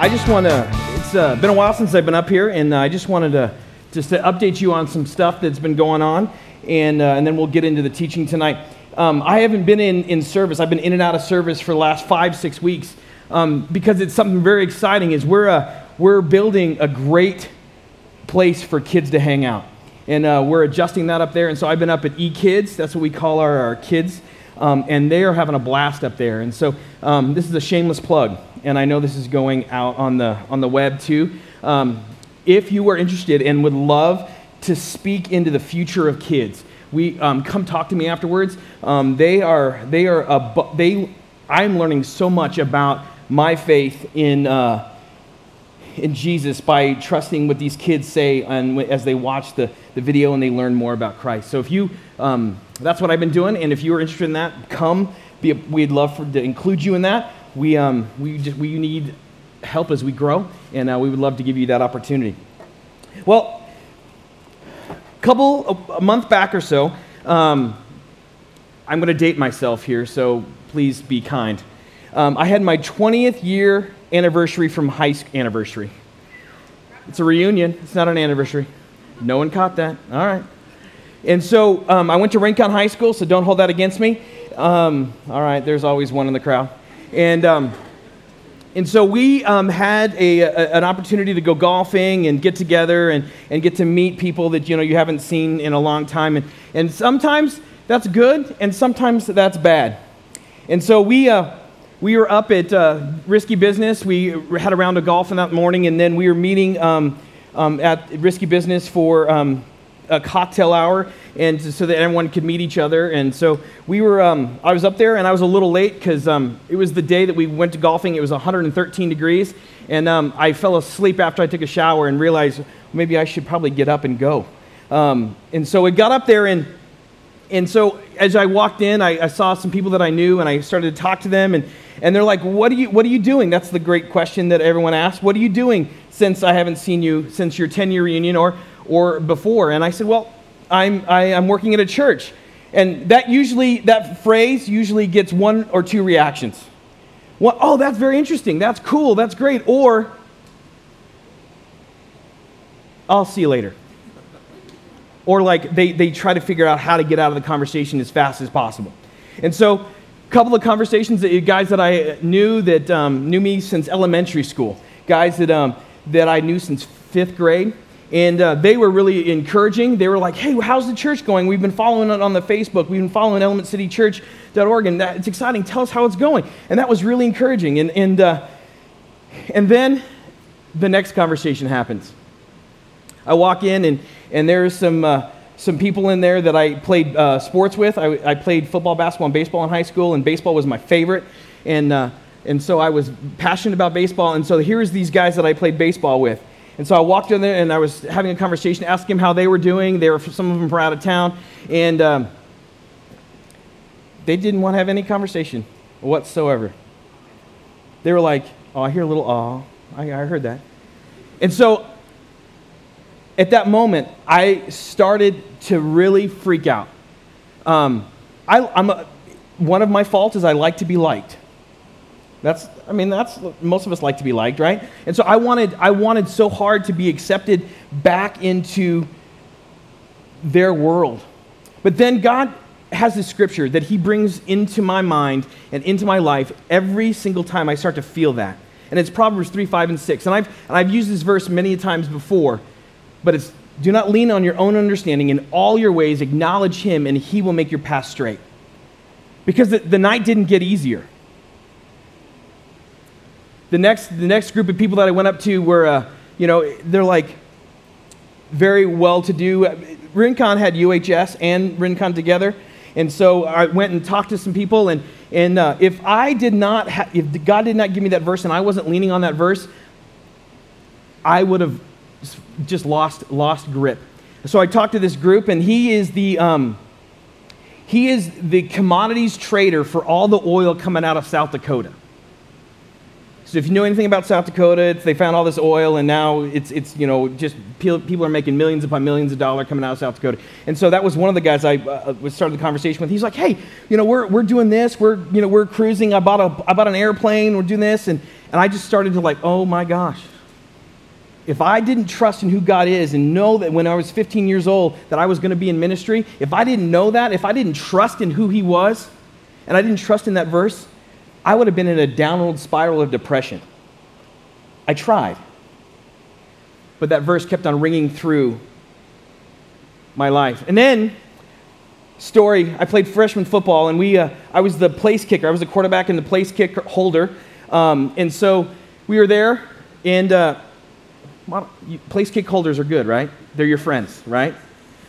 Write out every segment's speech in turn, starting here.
I just want to, it's uh, been a while since I've been up here, and uh, I just wanted to just to update you on some stuff that's been going on, and, uh, and then we'll get into the teaching tonight. Um, I haven't been in, in service. I've been in and out of service for the last five, six weeks um, because it's something very exciting is we're, uh, we're building a great place for kids to hang out. And uh, we're adjusting that up there. And so I've been up at eKids. That's what we call our, our kids. Um, and they are having a blast up there. And so um, this is a shameless plug and I know this is going out on the, on the web too. Um, if you are interested and would love to speak into the future of kids, we um, come talk to me afterwards. Um, they are, they are, a, they, I'm learning so much about my faith in, uh, in Jesus by trusting what these kids say and as they watch the, the video and they learn more about Christ. So if you, um, that's what I've been doing, and if you are interested in that, come. A, we'd love for, to include you in that we, um, we, just, we need help as we grow, and uh, we would love to give you that opportunity. Well, a couple, a, month back or so, um, I'm going to date myself here, so please be kind. Um, I had my 20th year anniversary from high school anniversary. It's a reunion, it's not an anniversary. No one caught that. All right. And so um, I went to Rincon High School, so don't hold that against me. Um, all right, there's always one in the crowd. And, um, and so we um, had a, a, an opportunity to go golfing and get together and, and get to meet people that you, know, you haven't seen in a long time. And, and sometimes that's good, and sometimes that's bad. And so we, uh, we were up at uh, Risky Business. We had a round of golf in that morning, and then we were meeting um, um, at Risky Business for um, a cocktail hour and so that everyone could meet each other. And so we were, um, I was up there and I was a little late because um, it was the day that we went to golfing. It was 113 degrees. And um, I fell asleep after I took a shower and realized maybe I should probably get up and go. Um, and so we got up there and and so as I walked in, I, I, saw some people that I knew, and I started to talk to them, and, and they're like, what are, you, what are you doing? That's the great question that everyone asks. What are you doing since I haven't seen you since your 10 year reunion or, or before? And I said, well, I'm, I, am i am working at a church. And that usually, that phrase usually gets one or two reactions. One, oh, that's very interesting. That's cool. That's great. Or, I'll see you later. Or like they, they try to figure out how to get out of the conversation as fast as possible. And so, a couple of conversations, that, guys that I knew that um, knew me since elementary school, guys that, um, that I knew since fifth grade, and uh, they were really encouraging. They were like, hey, how's the church going? We've been following it on the Facebook. We've been following elementcitychurch.org, and that, it's exciting. Tell us how it's going. And that was really encouraging. And, and, uh, and then the next conversation happens. I walk in, and, and there's some, uh, some people in there that I played uh, sports with. I, I, played football, basketball, and baseball in high school, and baseball was my favorite. And, uh, and so I was passionate about baseball. And so here's these guys that I played baseball with. And so I walked in there and I was having a conversation, asking them how they were doing. They were some of them were out of town, and um, they didn't want to have any conversation whatsoever. They were like, "Oh, I hear a little awe. I, I heard that." And so at that moment, I started to really freak out. Um, I, am one of my faults is I like to be liked. That's, I mean, that's, most of us like to be liked, right? And so I wanted, I wanted so hard to be accepted back into their world. But then God has this scripture that He brings into my mind and into my life every single time I start to feel that. And it's Proverbs 3, 5, and 6. And I've, and I've used this verse many times before, but it's do not lean on your own understanding. In all your ways, acknowledge Him, and He will make your path straight. Because the, the night didn't get easier the next, the next group of people that I went up to were, uh, you know, they're like very well to do. Rincon had UHS and Rincon together. And so I went and talked to some people. And, and uh, if I did not, ha- if God did not give me that verse and I wasn't leaning on that verse, I would have just lost, lost grip. So I talked to this group, and he is the, um, he is the commodities trader for all the oil coming out of South Dakota. So if you know anything about South Dakota, they found all this oil, and now it's, it's you know, just people are making millions upon millions of dollars coming out of South Dakota. And so that was one of the guys I uh, started the conversation with. He's like, hey, you know, we're, we're doing this. We're, you know, we're cruising. I bought, a, I bought an airplane. We're doing this. And, and I just started to like, oh my gosh. If I didn't trust in who God is and know that when I was 15 years old that I was going to be in ministry, if I didn't know that, if I didn't trust in who he was, and I didn't trust in that verse, I would have been in a downward spiral of depression. I tried. But that verse kept on ringing through my life. And then, story, I played freshman football, and we, uh, I was the place kicker. I was the quarterback and the place kicker holder. Um, and so we were there, and uh, place kick holders are good, right? They're your friends, right?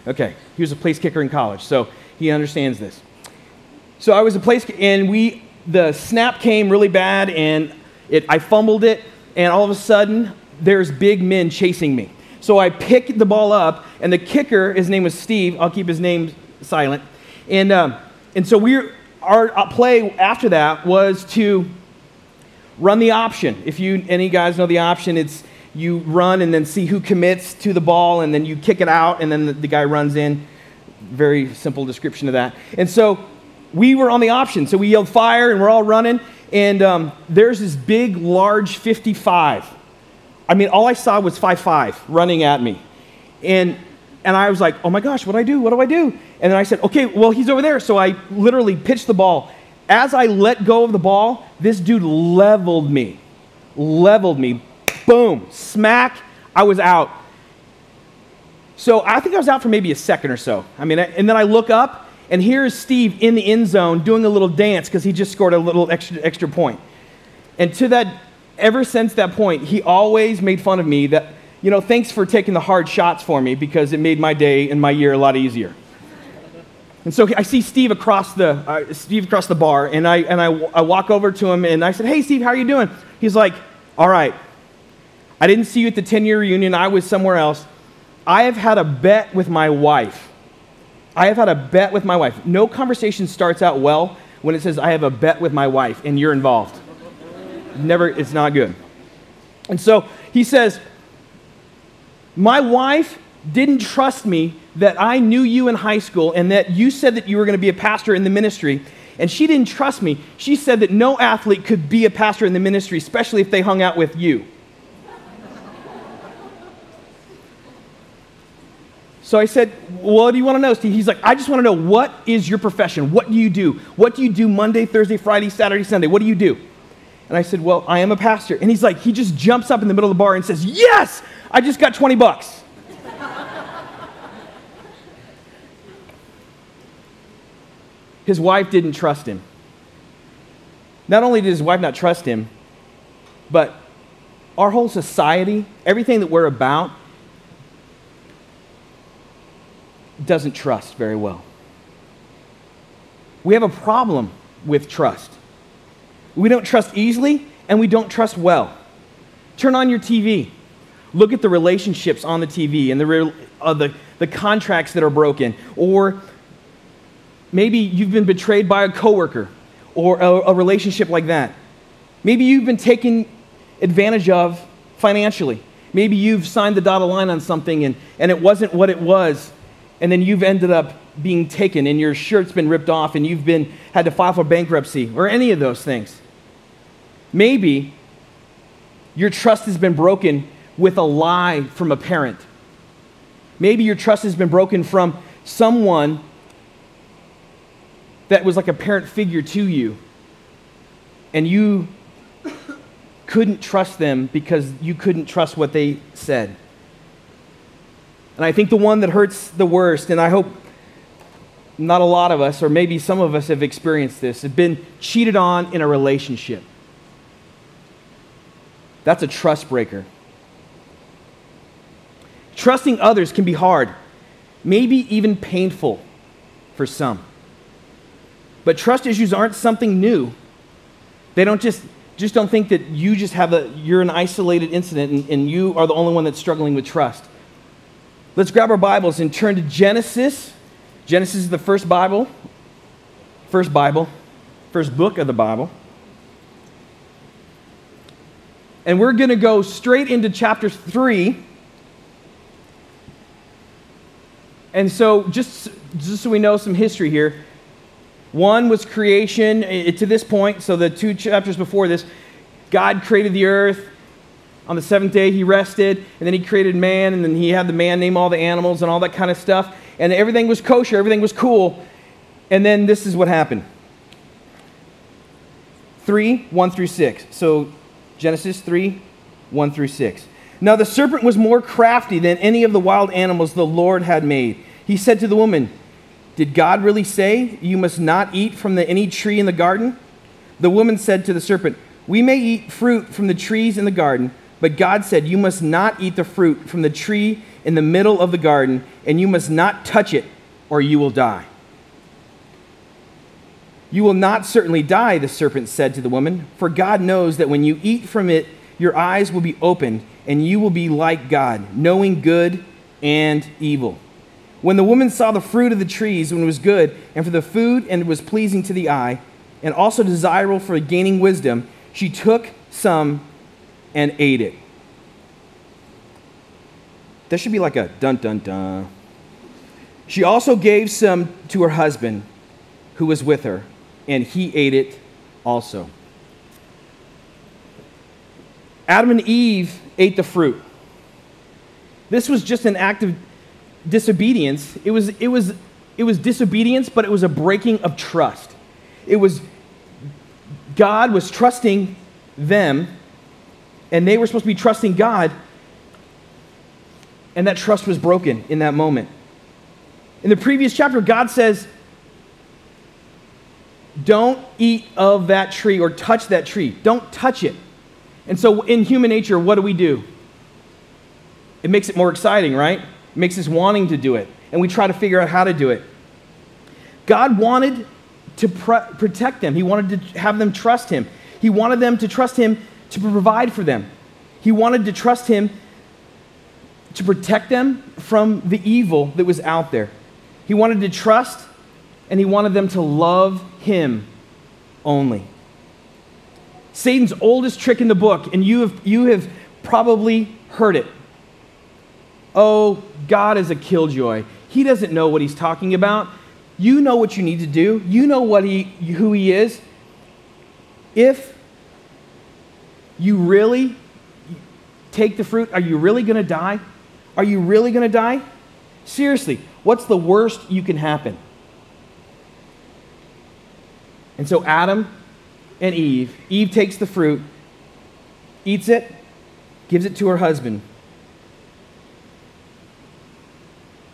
Okay, he was a place kicker in college, so he understands this. So I was a place, and we the snap came really bad and it, I fumbled it, and all of a sudden, there's big men chasing me. So I pick the ball up, and the kicker, his name was Steve, I'll keep his name silent. And, um, and so we our play after that was to run the option. If you any guys know the option, it's you run and then see who commits to the ball, and then you kick it out, and then the, the guy runs in. Very simple description of that. And so we were on the option. So we yelled fire and we're all running. And um, there's this big, large 55. I mean, all I saw was 5'5 running at me. And, and I was like, oh my gosh, what do I do? What do I do? And then I said, okay, well, he's over there. So I literally pitched the ball. As I let go of the ball, this dude leveled me. Leveled me. Boom. Smack. I was out. So I think I was out for maybe a second or so. I mean, and then I look up and here's Steve in the end zone doing a little dance because he just scored a little extra, extra point. And to that, ever since that point, he always made fun of me that, you know, thanks for taking the hard shots for me because it made my day and my year a lot easier. And so I see Steve across the, uh, Steve across the bar, and, I, and I, I walk over to him and I said, Hey, Steve, how are you doing? He's like, All right. I didn't see you at the 10 year reunion. I was somewhere else. I have had a bet with my wife I have had a bet with my wife. No conversation starts out well when it says, I have a bet with my wife and you're involved. Never, it's not good. And so he says, My wife didn't trust me that I knew you in high school and that you said that you were going to be a pastor in the ministry. And she didn't trust me. She said that no athlete could be a pastor in the ministry, especially if they hung out with you. So I said, What do you want to know, Steve? He's like, I just want to know what is your profession? What do you do? What do you do Monday, Thursday, Friday, Saturday, Sunday? What do you do? And I said, Well, I am a pastor. And he's like, He just jumps up in the middle of the bar and says, Yes, I just got 20 bucks. his wife didn't trust him. Not only did his wife not trust him, but our whole society, everything that we're about, doesn't trust very well. We have a problem with trust. We don't trust easily, and we don't trust well. Turn on your TV. Look at the relationships on the TV and the, uh, the, the contracts that are broken. Or maybe you've been betrayed by a coworker or a, a relationship like that. Maybe you've been taken advantage of financially. Maybe you've signed the dotted line on something and, and it wasn't what it was and then you've ended up being taken and your shirt's been ripped off and you've been had to file for bankruptcy or any of those things. Maybe your trust has been broken with a lie from a parent. Maybe your trust has been broken from someone that was like a parent figure to you and you couldn't trust them because you couldn't trust what they said. And I think the one that hurts the worst, and I hope not a lot of us, or maybe some of us have experienced this, have been cheated on in a relationship. That's a trust breaker. Trusting others can be hard, maybe even painful for some. But trust issues aren't something new. They don't just just don't think that you just have a you're an isolated incident and, and you are the only one that's struggling with trust. Let's grab our Bibles and turn to Genesis. Genesis is the first Bible, first Bible, first book of the Bible. And we're going to go straight into chapter 3. And so, just, just so we know some history here, one was creation to this point. So, the two chapters before this, God created the earth. On the seventh day, he rested, and then he created man, and then he had the man name all the animals and all that kind of stuff. And everything was kosher, everything was cool. And then this is what happened 3, 1 through 6. So, Genesis 3, 1 through 6. Now the serpent was more crafty than any of the wild animals the Lord had made. He said to the woman, Did God really say, You must not eat from the, any tree in the garden? The woman said to the serpent, We may eat fruit from the trees in the garden, but God said, You must not eat the fruit from the tree in the middle of the garden, and you must not touch it, or you will die. You will not certainly die, the serpent said to the woman, for God knows that when you eat from it, your eyes will be opened, and you will be like God, knowing good and evil. When the woman saw the fruit of the trees, when it was good, and for the food, and it was pleasing to the eye, and also desirable for gaining wisdom, she took some and ate it. That should be like a dun dun dun. She also gave some to her husband who was with her and he ate it also. Adam and Eve ate the fruit. This was just an act of disobedience. It was, it was, it was disobedience, but it was a breaking of trust. It was God was trusting them, and they were supposed to be trusting God, and that trust was broken in that moment. In the previous chapter, God says, don't eat of that tree or touch that tree. Don't touch it. And so, in human nature, what do we do? It makes it more exciting, right? It makes us wanting to do it. And we try to figure out how to do it. God wanted to pr- protect them, He wanted to have them trust Him. He wanted them to trust Him to provide for them. He wanted to trust Him to protect them from the evil that was out there. He wanted to trust and he wanted them to love him only. Satan's oldest trick in the book, and you have, you have probably heard it. Oh, God is a killjoy. He doesn't know what he's talking about. You know what you need to do. You know what he, who he is. If you really take the fruit, are you really going to die? Are you really going to die? Seriously, what's the worst you can happen? And so Adam and Eve, Eve takes the fruit, eats it, gives it to her husband,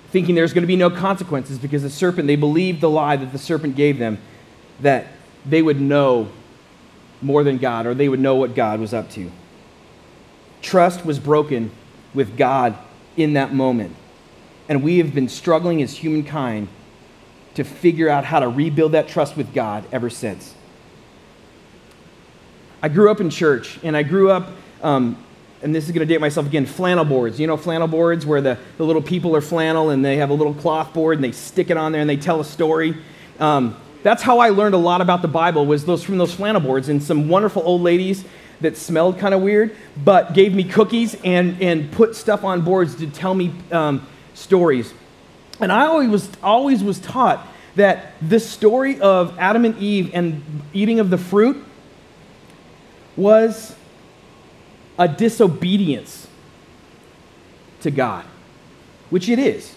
thinking there's going to be no consequences because the serpent, they believed the lie that the serpent gave them, that they would know more than God or they would know what God was up to. Trust was broken with God in that moment. And we have been struggling as humankind to figure out how to rebuild that trust with God ever since. I grew up in church, and I grew up, um, and this is going to date myself again, flannel boards. You know, flannel boards where the, the little people are flannel and they have a little cloth board and they stick it on there and they tell a story. Um, that's how I learned a lot about the Bible was those from those flannel boards and some wonderful old ladies that smelled kind of weird, but gave me cookies and, and put stuff on boards to tell me um, stories. And I always was, always was taught that the story of Adam and Eve and eating of the fruit was a disobedience to God, which it is.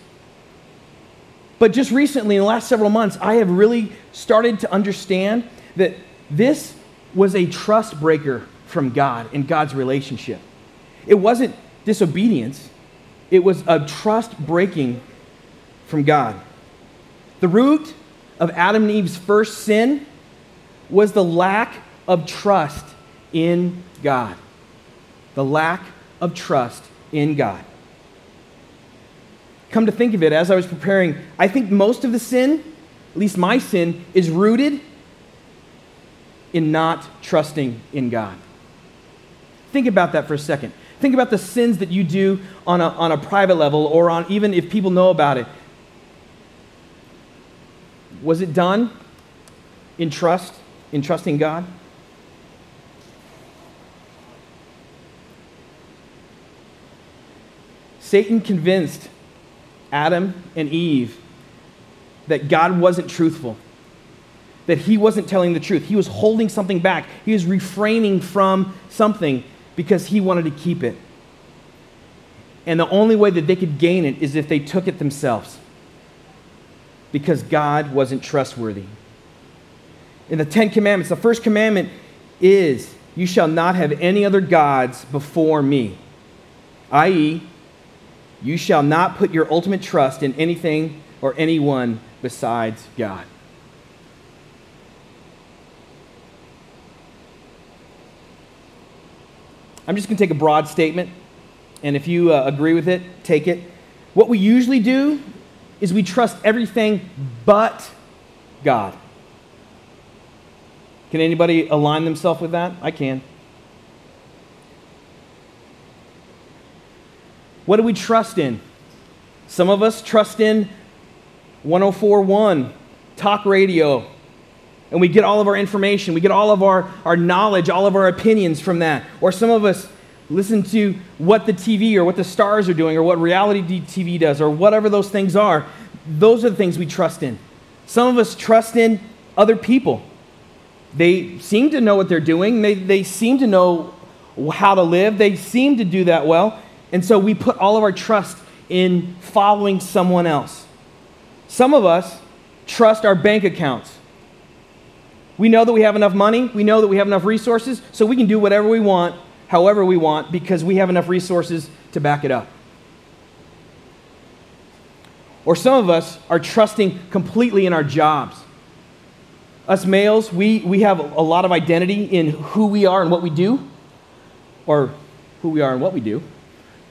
But just recently, in the last several months, I have really started to understand that this was a trust breaker from God in God's relationship. It wasn't disobedience, it was a trust breaking from God. The root of Adam and Eve's first sin was the lack of trust in God. The lack of trust in God come to think of it, as I was preparing, I think most of the sin, at least my sin, is rooted in not trusting in God. Think about that for a second. Think about the sins that you do on a, on a private level or on even if people know about it. Was it done in trust, in trusting God? Satan convinced Adam and Eve that God wasn't truthful, that he wasn't telling the truth. He was holding something back, he was refraining from something because he wanted to keep it. And the only way that they could gain it is if they took it themselves because God wasn't trustworthy. In the Ten Commandments, the first commandment is, You shall not have any other gods before me, i.e., you shall not put your ultimate trust in anything or anyone besides God. I'm just going to take a broad statement, and if you uh, agree with it, take it. What we usually do is we trust everything but God. Can anybody align themselves with that? I can. What do we trust in? Some of us trust in 1041, talk radio, and we get all of our information, we get all of our, our knowledge, all of our opinions from that. Or some of us listen to what the TV or what the stars are doing or what reality TV does or whatever those things are. Those are the things we trust in. Some of us trust in other people. They seem to know what they're doing, they, they seem to know how to live, they seem to do that well. And so we put all of our trust in following someone else. Some of us trust our bank accounts. We know that we have enough money, we know that we have enough resources, so we can do whatever we want, however we want, because we have enough resources to back it up. Or some of us are trusting completely in our jobs. Us males, we, we have a lot of identity in who we are and what we do, or who we are and what we do.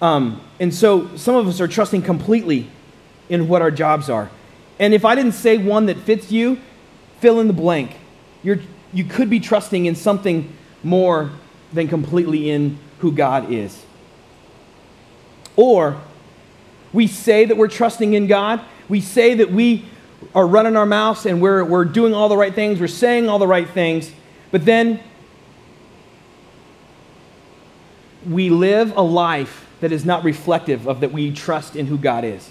Um, and so some of us are trusting completely in what our jobs are. And if I didn't say one that fits you, fill in the blank. You're, you could be trusting in something more than completely in who God is. Or we say that we're trusting in God, we say that we are running our mouths and we're, we're doing all the right things, we're saying all the right things, but then we live a life that is not reflective of that we trust in who God is.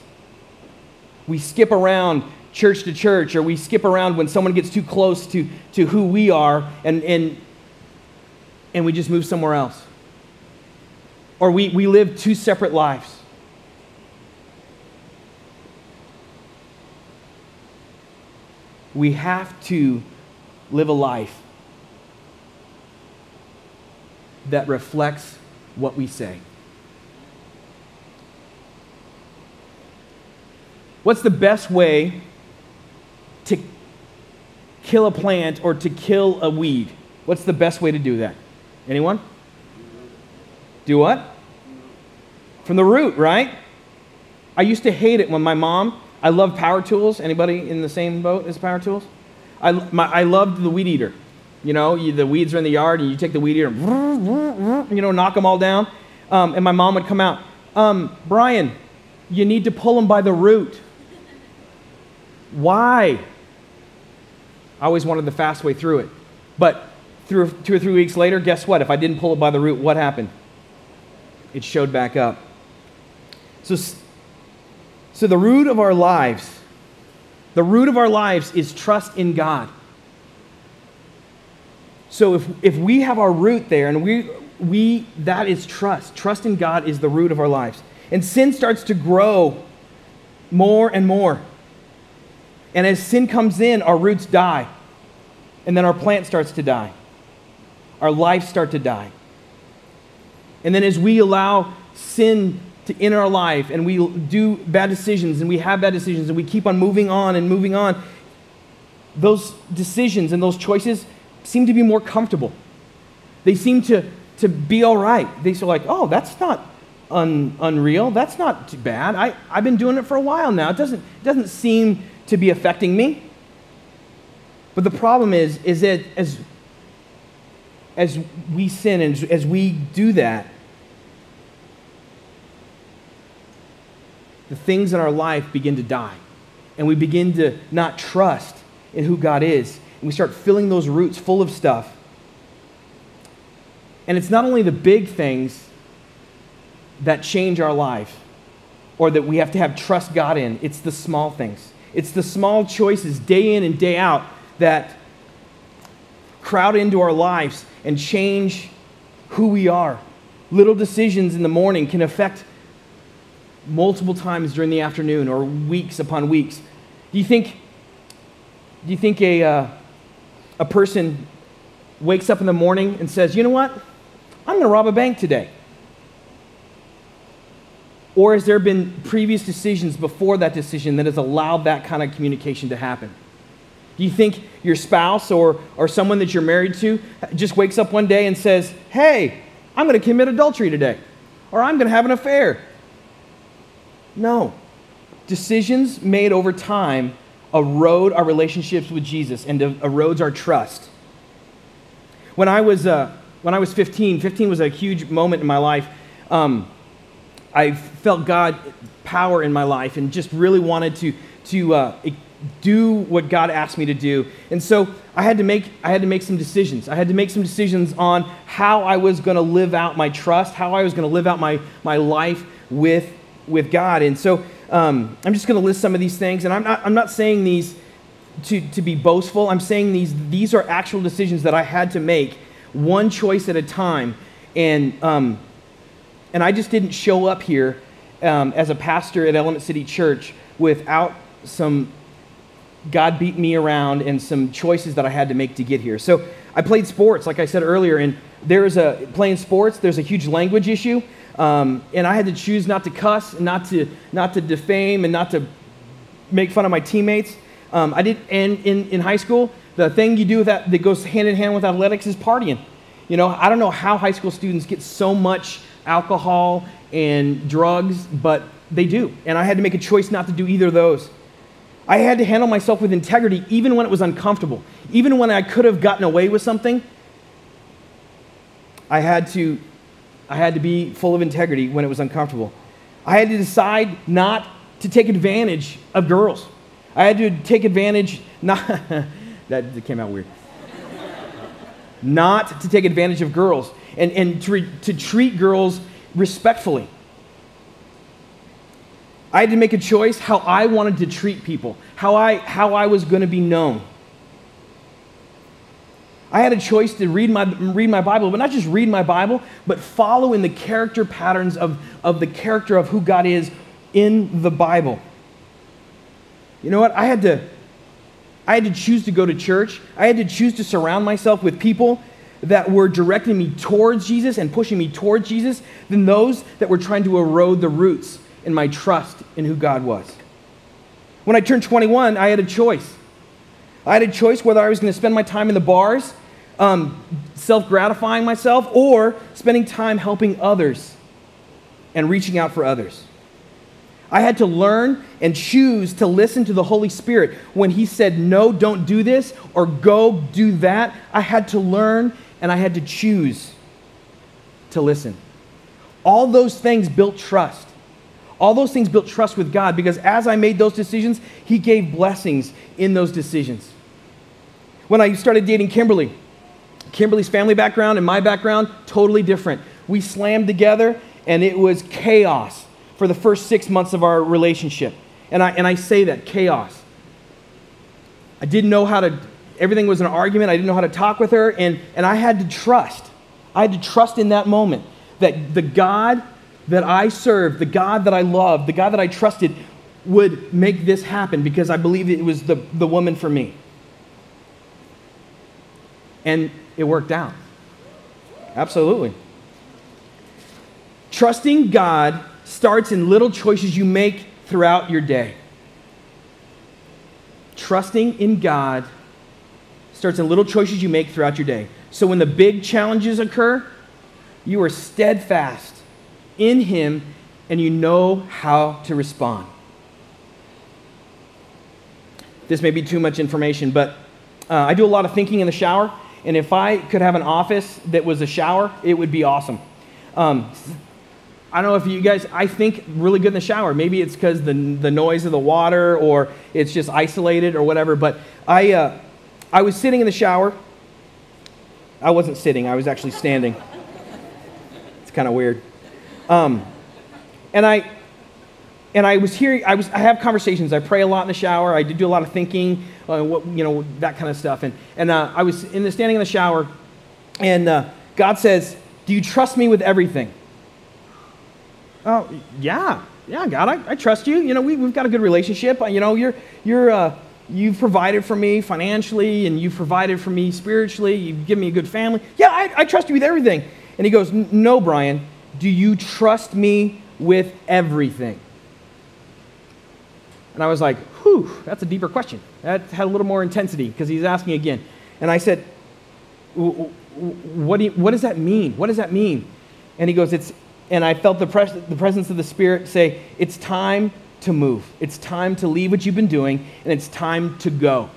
We skip around church to church, or we skip around when someone gets too close to, to who we are, and, and, and we just move somewhere else. Or we, we live two separate lives. We have to live a life that reflects what we say. What's the best way to kill a plant or to kill a weed? What's the best way to do that? Anyone? Do what? From the root, right? I used to hate it when my mom, I love power tools. Anybody in the same boat as power tools? I, my, I loved the weed eater. You know, you, the weeds are in the yard, and you take the weed eater, and, you know, knock them all down. Um, and my mom would come out, um, Brian, you need to pull them by the root. Why? I always wanted the fast way through it. But through two or three weeks later, guess what? If I didn't pull it by the root, what happened? It showed back up. So, so the root of our lives, the root of our lives is trust in God. So if, if we have our root there and we, we that is trust. Trust in God is the root of our lives. And sin starts to grow more and more. And as sin comes in, our roots die. And then our plant starts to die. Our lives start to die. And then as we allow sin to enter our life and we do bad decisions and we have bad decisions and we keep on moving on and moving on, those decisions and those choices seem to be more comfortable. They seem to, to be all right. They feel like, oh, that's not un, unreal. That's not too bad. I, I've been doing it for a while now. It doesn't, it doesn't seem to be affecting me. But the problem is, is that as, as we sin and as we do that, the things in our life begin to die. And we begin to not trust in who God is. And we start filling those roots full of stuff. And it's not only the big things that change our life, or that we have to have trust God in. It's the small things. It's the small choices day in and day out that crowd into our lives and change who we are. Little decisions in the morning can affect multiple times during the afternoon or weeks upon weeks. Do you think, do you think a, uh, a person wakes up in the morning and says, you know what? I'm going to rob a bank today. Or has there been previous decisions before that decision that has allowed that kind of communication to happen? Do you think your spouse or, or someone that you're married to just wakes up one day and says, Hey, I'm going to commit adultery today, or I'm going to have an affair? No. Decisions made over time erode our relationships with Jesus and erodes our trust. When I was, uh, when I was 15, 15 was a huge moment in my life. Um, I felt God power in my life and just really wanted to, to uh, do what God asked me to do. And so I had to make, I had to make some decisions. I had to make some decisions on how I was going to live out my trust, how I was going to live out my, my life with, with God. And so um, I'm just going to list some of these things. And I'm not, I'm not saying these to, to be boastful. I'm saying these, these are actual decisions that I had to make one choice at a time. And, um, and I just didn't show up here um, as a pastor at Element City Church without some God beat me around and some choices that I had to make to get here. So I played sports, like I said earlier, and there's a playing sports. There's a huge language issue, um, and I had to choose not to cuss, not to not to defame, and not to make fun of my teammates. Um, I did, and in, in high school, the thing you do that that goes hand in hand with athletics is partying. You know, I don't know how high school students get so much alcohol and drugs, but they do, and I had to make a choice not to do either of those. I had to handle myself with integrity even when it was uncomfortable. Even when I could have gotten away with something, I had to, I had to be full of integrity when it was uncomfortable. I had to decide not to take advantage of girls. I had to take advantage, not, that came out weird. not to take advantage of girls and, and to, to treat girls respectfully. I had to make a choice how I wanted to treat people, how I, how I was going to be known. I had a choice to read my, read my Bible, but not just read my Bible, but follow in the character patterns of, of the character of who God is in the Bible. You know what? I had to I had to choose to go to church. I had to choose to surround myself with people that were directing me towards Jesus and pushing me towards Jesus than those that were trying to erode the roots in my trust in who God was. When I turned 21, I had a choice. I had a choice whether I was going to spend my time in the bars, um, self gratifying myself, or spending time helping others and reaching out for others. I had to learn and choose to listen to the Holy Spirit. When He said, No, don't do this, or go do that, I had to learn and I had to choose to listen. All those things built trust. All those things built trust with God because as I made those decisions, He gave blessings in those decisions. When I started dating Kimberly, Kimberly's family background and my background, totally different. We slammed together and it was chaos for the first six months of our relationship. And I, and I say that chaos. I didn't know how to, everything was an argument. I didn't know how to talk with her. And, and I had to trust. I had to trust in that moment that the God that I served, the God that I loved, the God that I trusted, would make this happen because I believed it was the, the woman for me. And it worked out. Absolutely. Trusting God starts in little choices you make throughout your day. Trusting in God starts in little choices you make throughout your day. So when the big challenges occur, you are steadfast in Him and you know how to respond. This may be too much information, but uh, I do a lot of thinking in the shower, and if I could have an office that was a shower, it would be awesome. Um, I don't know if you guys, I think really good in the shower. Maybe it's because the, the noise of the water or it's just isolated or whatever. But I, uh, I was sitting in the shower. I wasn't sitting, I was actually standing. It's kind of weird. Um, and I, and I was hearing, I, was, I have conversations. I pray a lot in the shower. I do a lot of thinking, uh, what, you know, that kind of stuff. And, and uh, I was in the, standing in the shower, and uh, God says, Do you trust me with everything? Oh, yeah. Yeah, God, I, I trust you. You know, we, we've got a good relationship. You know, you're, you're, uh, you've provided for me financially, and you've provided for me spiritually. You've given me a good family. Yeah, I, I trust you with everything. And he goes, No, Brian, do you trust me with everything? And I was like, whew, that's a deeper question. That had a little more intensity because he's asking again. And I said, what, do you, what does that mean? What does that mean? And he goes, it's, and I felt the, pres- the presence of the Spirit say, it's time to move. It's time to leave what you've been doing, and it's time to go.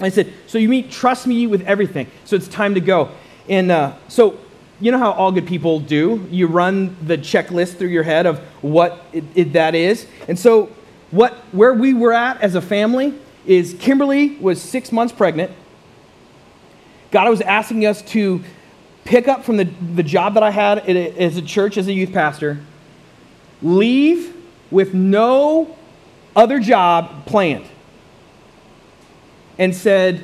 I said, so you mean trust me with everything. So it's time to go. And uh, so you know how all good people do. You run the checklist through your head of what it, it, that is. And so what, where we were at as a family is Kimberly was six months pregnant. God was asking us to pick up from the, the job that I had as a church as a youth pastor, leave with no other job planned, and said,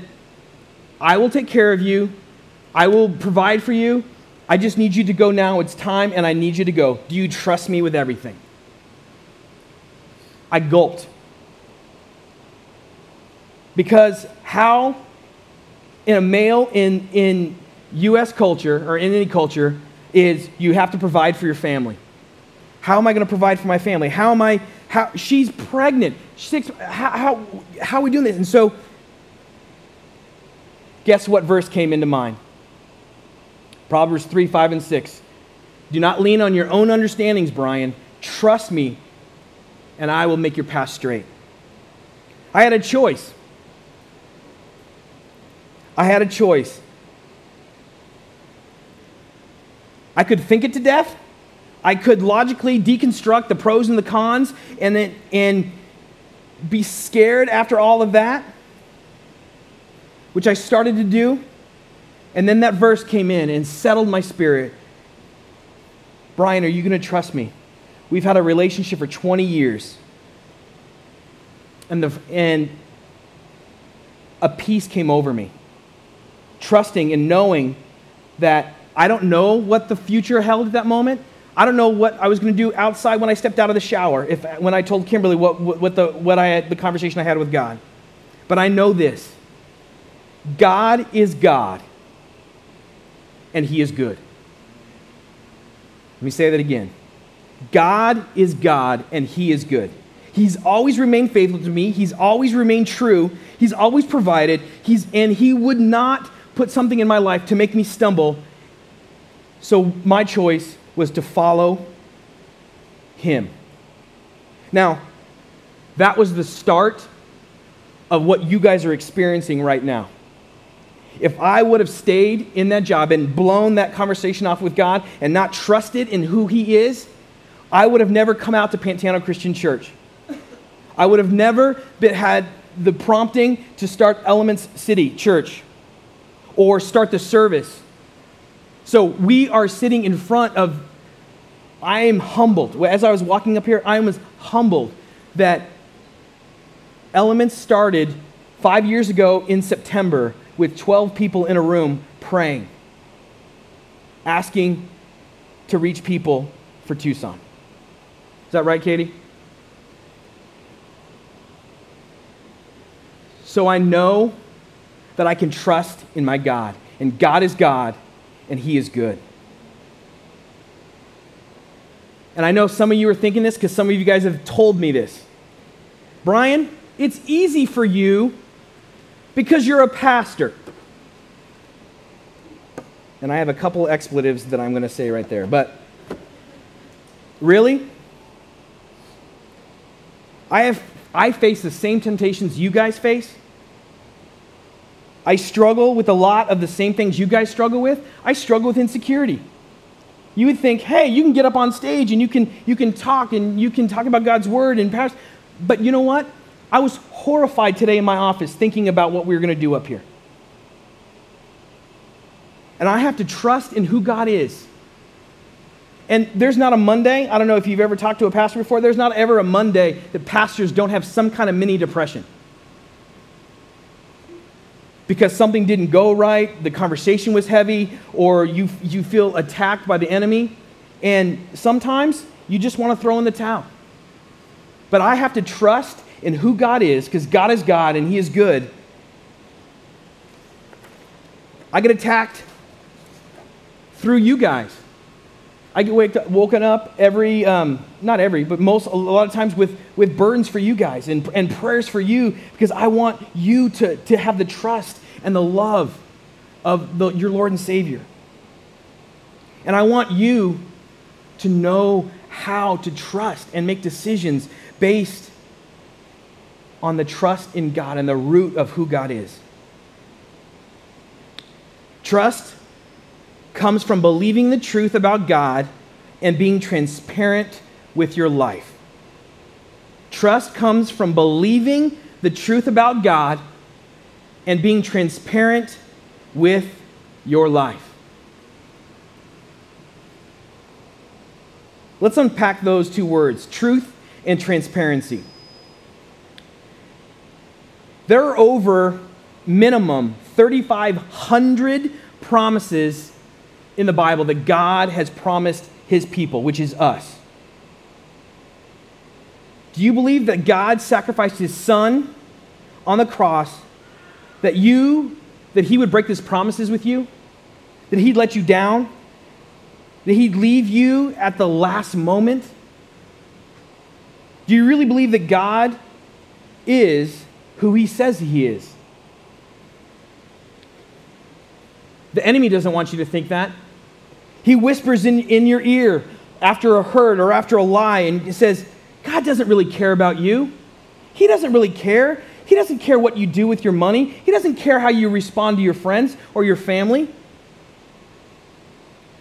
I will take care of you, I will provide for you. I just need you to go now. It's time, and I need you to go. Do you trust me with everything? I gulped. Because how, in a male in, in US culture or in any culture, is you have to provide for your family. How am I going to provide for my family? How am I, how, she's pregnant. Six, how, how, how are we doing this? And so, guess what verse came into mind? Proverbs 3, 5, and 6. Do not lean on your own understandings, Brian. Trust me and I will make your path straight. I had a choice. I had a choice. I could think it to death. I could logically deconstruct the pros and the cons and, then, and be scared after all of that, which I started to do. And then that verse came in and settled my spirit. Brian, are you going to trust me? We've had a relationship for 20 years. And, the, and a peace came over me, trusting and knowing that I don't know what the future held at that moment. I don't know what I was going to do outside when I stepped out of the shower, if, when I told Kimberly what, what, the, what I had, the conversation I had with God. But I know this God is God, and He is good. Let me say that again. God is God and He is good. He's always remained faithful to me. He's always remained true. He's always provided. He's, and He would not put something in my life to make me stumble. So my choice was to follow Him. Now, that was the start of what you guys are experiencing right now. If I would have stayed in that job and blown that conversation off with God and not trusted in who He is, I would have never come out to Pantano Christian Church. I would have never been, had the prompting to start Elements City Church or start the service. So we are sitting in front of, I am humbled. As I was walking up here, I was humbled that Elements started five years ago in September with 12 people in a room praying, asking to reach people for Tucson. Is that right, Katie? So I know that I can trust in my God. And God is God, and He is good. And I know some of you are thinking this because some of you guys have told me this. Brian, it's easy for you because you're a pastor. And I have a couple expletives that I'm going to say right there. But really? I, have, I face the same temptations you guys face. I struggle with a lot of the same things you guys struggle with. I struggle with insecurity. You would think, hey, you can get up on stage and you can, you can talk and you can talk about God's word and past. But you know what? I was horrified today in my office thinking about what we were going to do up here. And I have to trust in who God is And there's not a Monday, I don't know if you've ever talked to a pastor before, there's not ever a Monday that pastors don't have some kind of mini depression. Because something didn't go right, the conversation was heavy, or you, you feel attacked by the enemy. And sometimes you just want to throw in the towel. But I have to trust in who God is, because God is God and He is good. I get attacked through you guys. I get waked up, woken up every, um, not every, but most, a lot of times with, with burdens for you guys and, and prayers for you because I want you to, to have the trust and the love of the, your Lord and Savior. And I want you to know how to trust and make decisions based on the trust in God and the root of who God is. Trust comes from believing the truth about God and being transparent with your life. Trust comes from believing the truth about God and being transparent with your life. Let's unpack those two words truth and transparency. There are over minimum 3,500 promises in the Bible that God has promised his people, which is us. Do you believe that God sacrificed his son on the cross that you that he would break his promises with you? That he'd let you down? That he'd leave you at the last moment? Do you really believe that God is who he says he is? The enemy doesn't want you to think that. He whispers in, in your ear after a hurt or after a lie and he says, God doesn't really care about you. He doesn't really care. He doesn't care what you do with your money. He doesn't care how you respond to your friends or your family.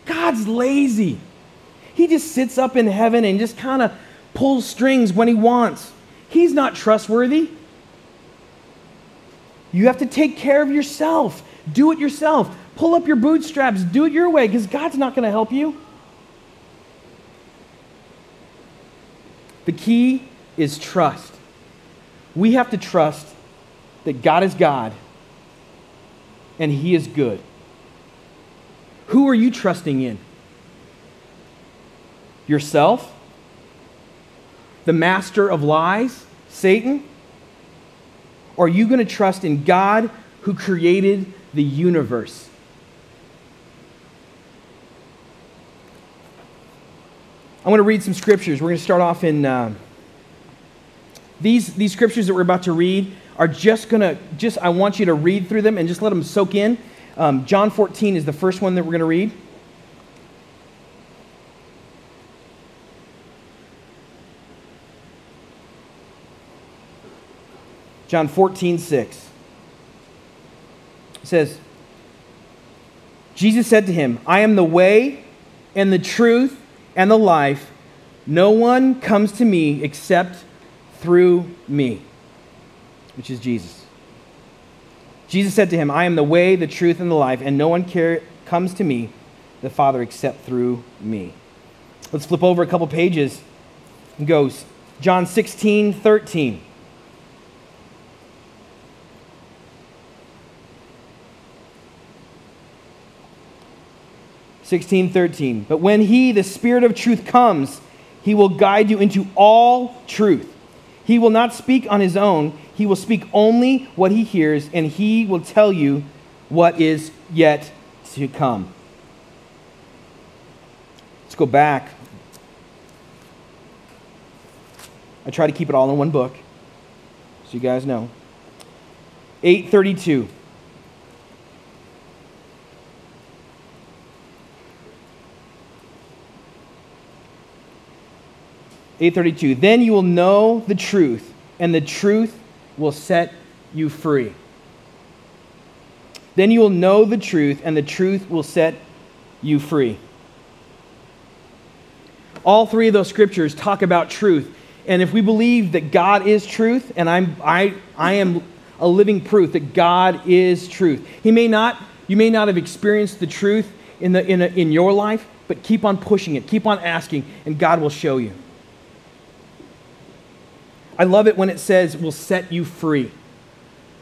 God's lazy. He just sits up in heaven and just kind of pulls strings when he wants. He's not trustworthy. You have to take care of yourself. Do it yourself. Pull up your bootstraps. Do it your way because God's not going to help you. The key is trust. We have to trust that God is God and He is good. Who are you trusting in? Yourself? The master of lies, Satan? Or are you going to trust in God who created the universe? I'm going to read some scriptures. We're going to start off in uh, these, these scriptures that we're about to read are just going to, just, I want you to read through them and just let them soak in. Um, John 14 is the first one that we're going to read. John 14, 6. It says, Jesus said to him, I am the way and the truth and the life. No one comes to me except through me, which is Jesus. Jesus said to him, I am the way, the truth, and the life, and no one care, comes to me, the Father, except through me. Let's flip over a couple pages and goes John 16, 13. Sixteen, thirteen. But when he, the Spirit of truth, comes, he will guide you into all truth. He will not speak on his own. He will speak only what he hears, and he will tell you what is yet to come. Let's go back. I try to keep it all in one book, so you guys know. 832. 832 then you will know the truth and the truth will set you free. Then you will know the truth and the truth will set you free. All three of those scriptures talk about truth. And if we believe that god is truth and i'm i i am a living proof that god is truth. He may not you may not have experienced the truth in the in, a, in your life but keep on pushing it, keep on asking, and God will show you. I love it when it says, will set you free.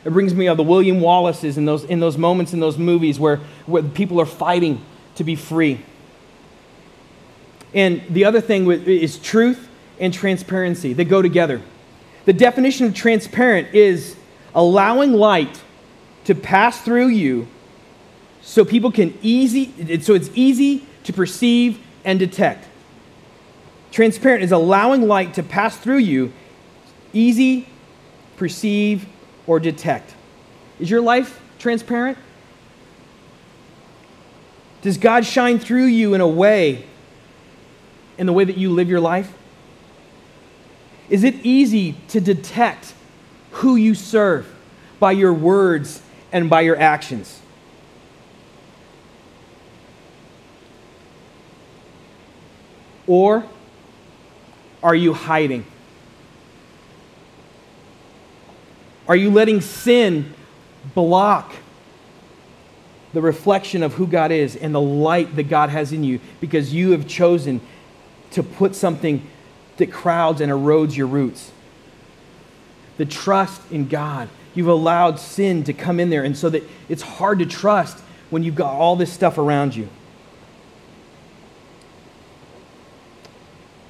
It brings me of the William Wallaces in those, in those moments in those movies where, where people are fighting to be free. And the other thing is truth and transparency. They go together. The definition of transparent is allowing light to pass through you so people can easy so it's easy to perceive and detect. Transparent is allowing light to pass through you, easy, perceive, or detect. Is your life transparent? Does God shine through you in a way, in the way that you live your life? Is it easy to detect who you serve by your words and by your actions? Or are you hiding? Are you letting sin block the reflection of who God is and the light that God has in you because you have chosen to put something that crowds and erodes your roots? The trust in God. You've allowed sin to come in there, and so that it's hard to trust when you've got all this stuff around you.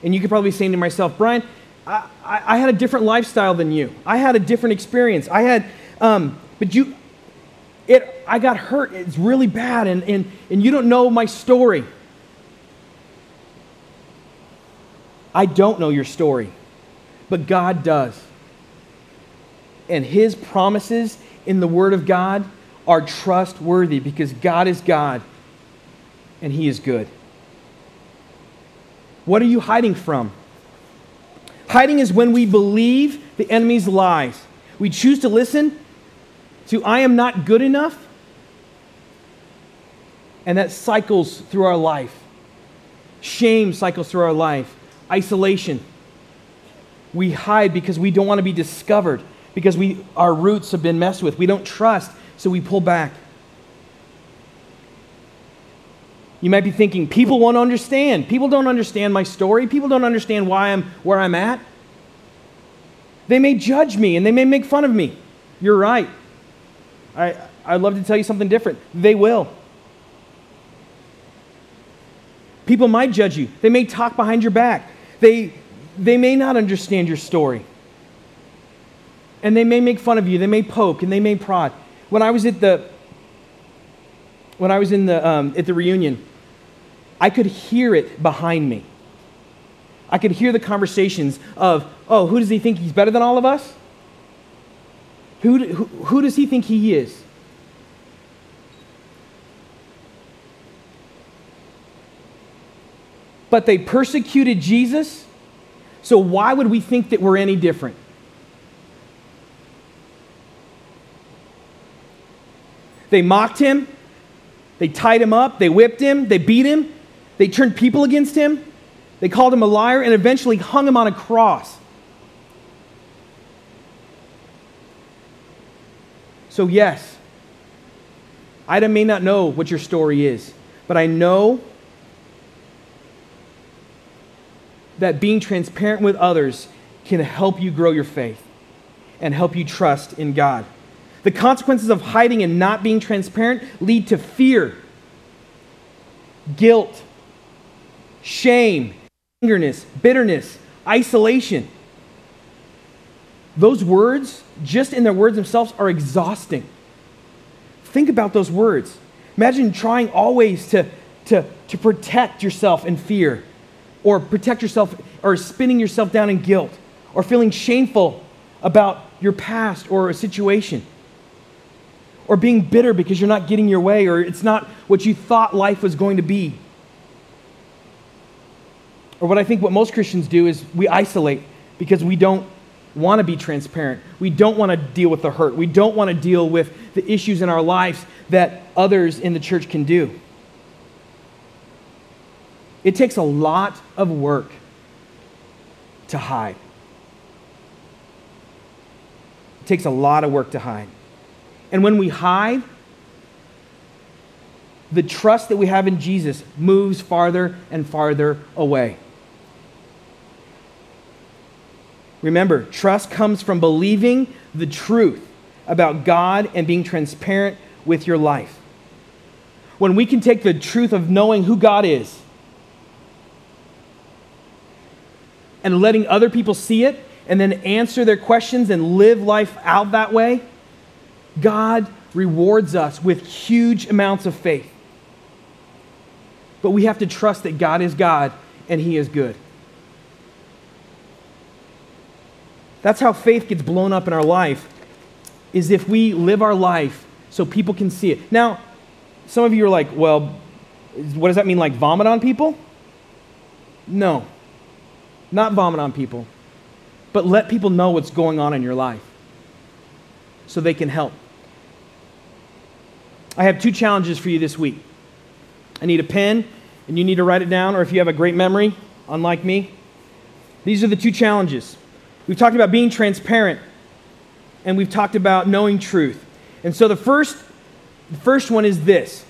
And you could probably be saying to myself, Brian, I, I, had a different lifestyle than you. I had a different experience. I had, um, but you, it, I got hurt. It's really bad, and, and, and you don't know my story. I don't know your story, but God does. And His promises in the Word of God are trustworthy because God is God and He is good. What are you hiding from? Hiding is when we believe the enemy's lies. We choose to listen to, I am not good enough. And that cycles through our life. Shame cycles through our life. Isolation. We hide because we don't want to be discovered, because we, our roots have been messed with. We don't trust, so we pull back. You might be thinking, people won't understand. People don't understand my story. People don't understand why I'm where I'm at. They may judge me and they may make fun of me. You're right. I, I'd love to tell you something different. They will. People might judge you. They may talk behind your back. They, they may not understand your story. And they may make fun of you. They may poke and they may prod. When I was at the when I was in the, um, at the reunion, I could hear it behind me. I could hear the conversations of, oh, who does he think he's better than all of us? Who, who, who does he think he is? But they persecuted Jesus, so why would we think that we're any different? They mocked him, they tied him up, they whipped him, they beat him, they turned people against him, they called him a liar, and eventually hung him on a cross. So, yes, I may not know what your story is, but I know that being transparent with others can help you grow your faith and help you trust in God. The consequences of hiding and not being transparent lead to fear, guilt, shame, angerness, bitterness, isolation. Those words, just in their words themselves, are exhausting. Think about those words. Imagine trying always to, to, to protect yourself in fear, or protect yourself, or spinning yourself down in guilt, or feeling shameful about your past or a situation or being bitter because you're not getting your way or it's not what you thought life was going to be. Or what I think what most Christians do is we isolate because we don't want to be transparent. We don't want to deal with the hurt. We don't want to deal with the issues in our lives that others in the church can do. It takes a lot of work to hide. It takes a lot of work to hide. And when we hide, the trust that we have in Jesus moves farther and farther away. Remember, trust comes from believing the truth about God and being transparent with your life. When we can take the truth of knowing who God is and letting other people see it and then answer their questions and live life out that way, God rewards us with huge amounts of faith. But we have to trust that God is God and He is good. That's how faith gets blown up in our life, is if we live our life so people can see it. Now, some of you are like, well, what does that mean, like vomit on people? No, not vomit on people, but let people know what's going on in your life so they can help. I have two challenges for you this week. I need a pen, and you need to write it down, or if you have a great memory, unlike me, these are the two challenges. We've talked about being transparent, and we've talked about knowing truth. And so the first, the first one is this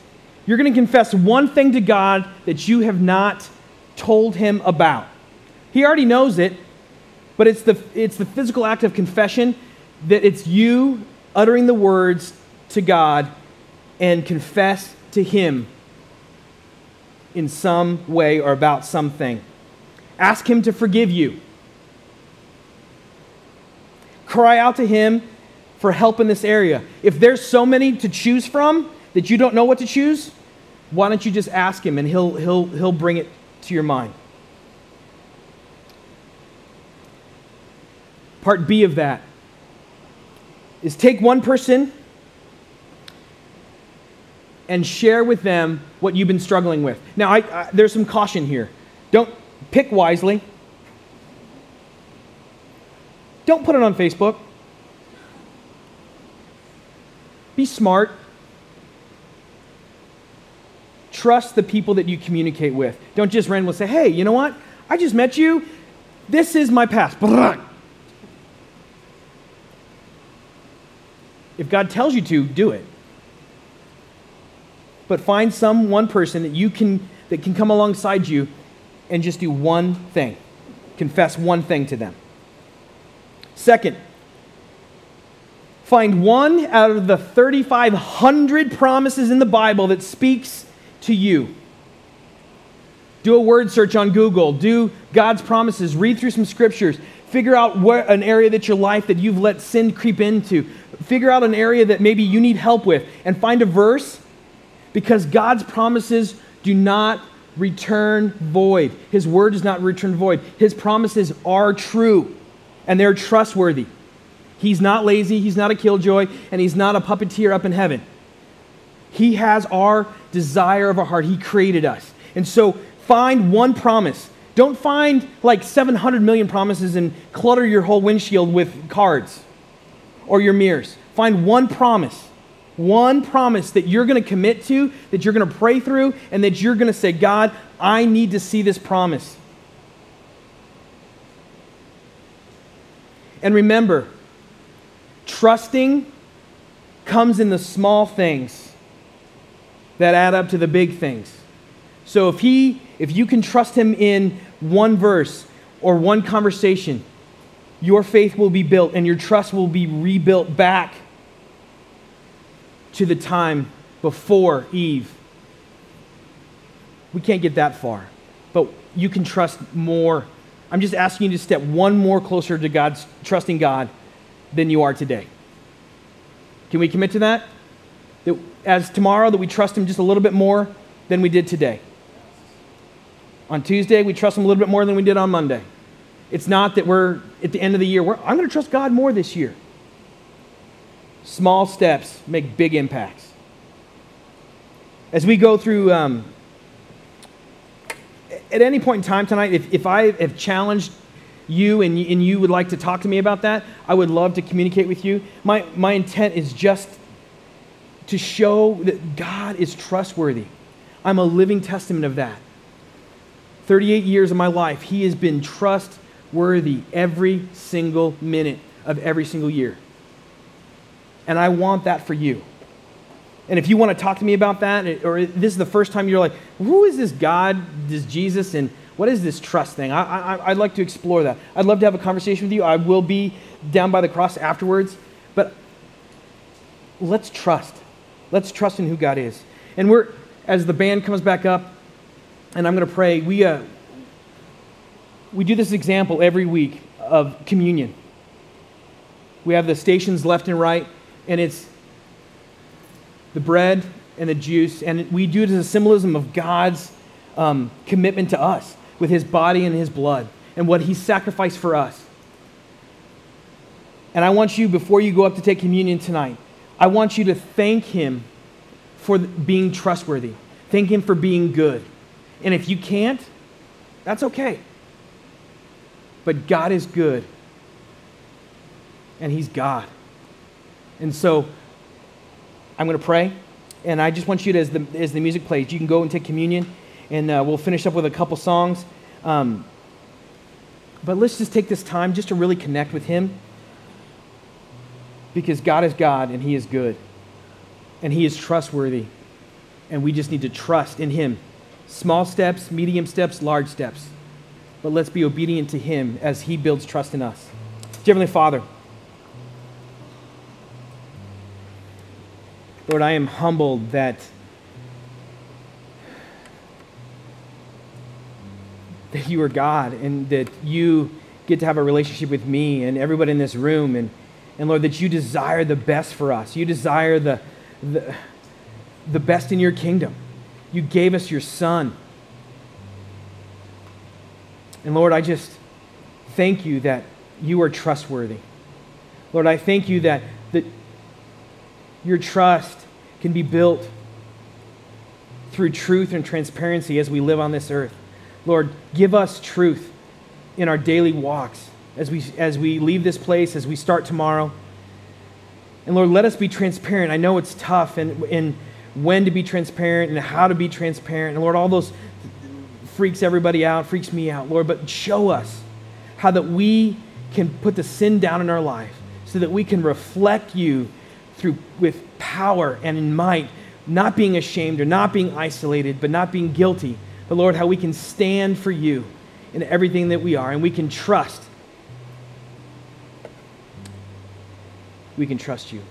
you're going to confess one thing to God that you have not told Him about. He already knows it, but it's the, it's the physical act of confession that it's you uttering the words to God and confess to Him in some way or about something. Ask Him to forgive you. Cry out to Him for help in this area. If there's so many to choose from that you don't know what to choose, why don't you just ask Him and He'll, he'll, he'll bring it to your mind? Part B of that is take one person and share with them what you've been struggling with. Now, I, I, there's some caution here. Don't pick wisely. Don't put it on Facebook. Be smart. Trust the people that you communicate with. Don't just randomly say, hey, you know what? I just met you. This is my past. If God tells you to, do it but find some one person that you can that can come alongside you and just do one thing. Confess one thing to them. Second, find one out of the 3500 promises in the Bible that speaks to you. Do a word search on Google, do God's promises, read through some scriptures, figure out where, an area that your life that you've let sin creep into. Figure out an area that maybe you need help with and find a verse because God's promises do not return void. His word does not return void. His promises are true and they're trustworthy. He's not lazy, he's not a killjoy, and he's not a puppeteer up in heaven. He has our desire of our heart. He created us. And so find one promise. Don't find like 700 million promises and clutter your whole windshield with cards or your mirrors. Find one promise one promise that you're going to commit to, that you're going to pray through, and that you're going to say, God, I need to see this promise. And remember, trusting comes in the small things that add up to the big things. So if he if you can trust him in one verse or one conversation, your faith will be built and your trust will be rebuilt back to the time before Eve. We can't get that far, but you can trust more. I'm just asking you to step one more closer to God's trusting God than you are today. Can we commit to that? That as tomorrow that we trust him just a little bit more than we did today. On Tuesday, we trust him a little bit more than we did on Monday. It's not that we're at the end of the year, I'm going to trust God more this year. Small steps make big impacts. As we go through, um, at any point in time tonight, if, if I have challenged you and, and you would like to talk to me about that, I would love to communicate with you. My, my intent is just to show that God is trustworthy. I'm a living testament of that. 38 years of my life, He has been trustworthy every single minute of every single year. And I want that for you. And if you want to talk to me about that, or this is the first time you're like, who is this God, this Jesus, and what is this trust thing? I, I, I'd like to explore that. I'd love to have a conversation with you. I will be down by the cross afterwards. But let's trust. Let's trust in who God is. And we're, as the band comes back up, and I'm going to pray, we, uh, we do this example every week of communion. We have the stations left and right, and it's the bread and the juice, and we do it as a symbolism of God's um, commitment to us with his body and his blood and what he sacrificed for us. And I want you, before you go up to take communion tonight, I want you to thank him for being trustworthy. Thank him for being good. And if you can't, that's okay. But God is good. And he's God. And so I'm going to pray, and I just want you to, as the, as the music plays, you can go and take communion, and uh, we'll finish up with a couple songs. Um, but let's just take this time just to really connect with Him, because God is God, and He is good, and He is trustworthy, and we just need to trust in Him. Small steps, medium steps, large steps. But let's be obedient to Him as He builds trust in us. Heavenly Father, Lord, I am humbled that, that you are God and that you get to have a relationship with me and everybody in this room. And, and Lord, that you desire the best for us. You desire the, the, the best in your kingdom. You gave us your Son. And Lord, I just thank you that you are trustworthy. Lord, I thank you that, that your trust can be built through truth and transparency as we live on this earth. Lord, give us truth in our daily walks as we, as we leave this place, as we start tomorrow. And Lord, let us be transparent. I know it's tough and, and when to be transparent and how to be transparent. And Lord, all those freaks everybody out, freaks me out, Lord, but show us how that we can put the sin down in our life so that we can reflect you through with power and in might, not being ashamed or not being isolated, but not being guilty. But Lord, how we can stand for you in everything that we are, and we can trust. We can trust you.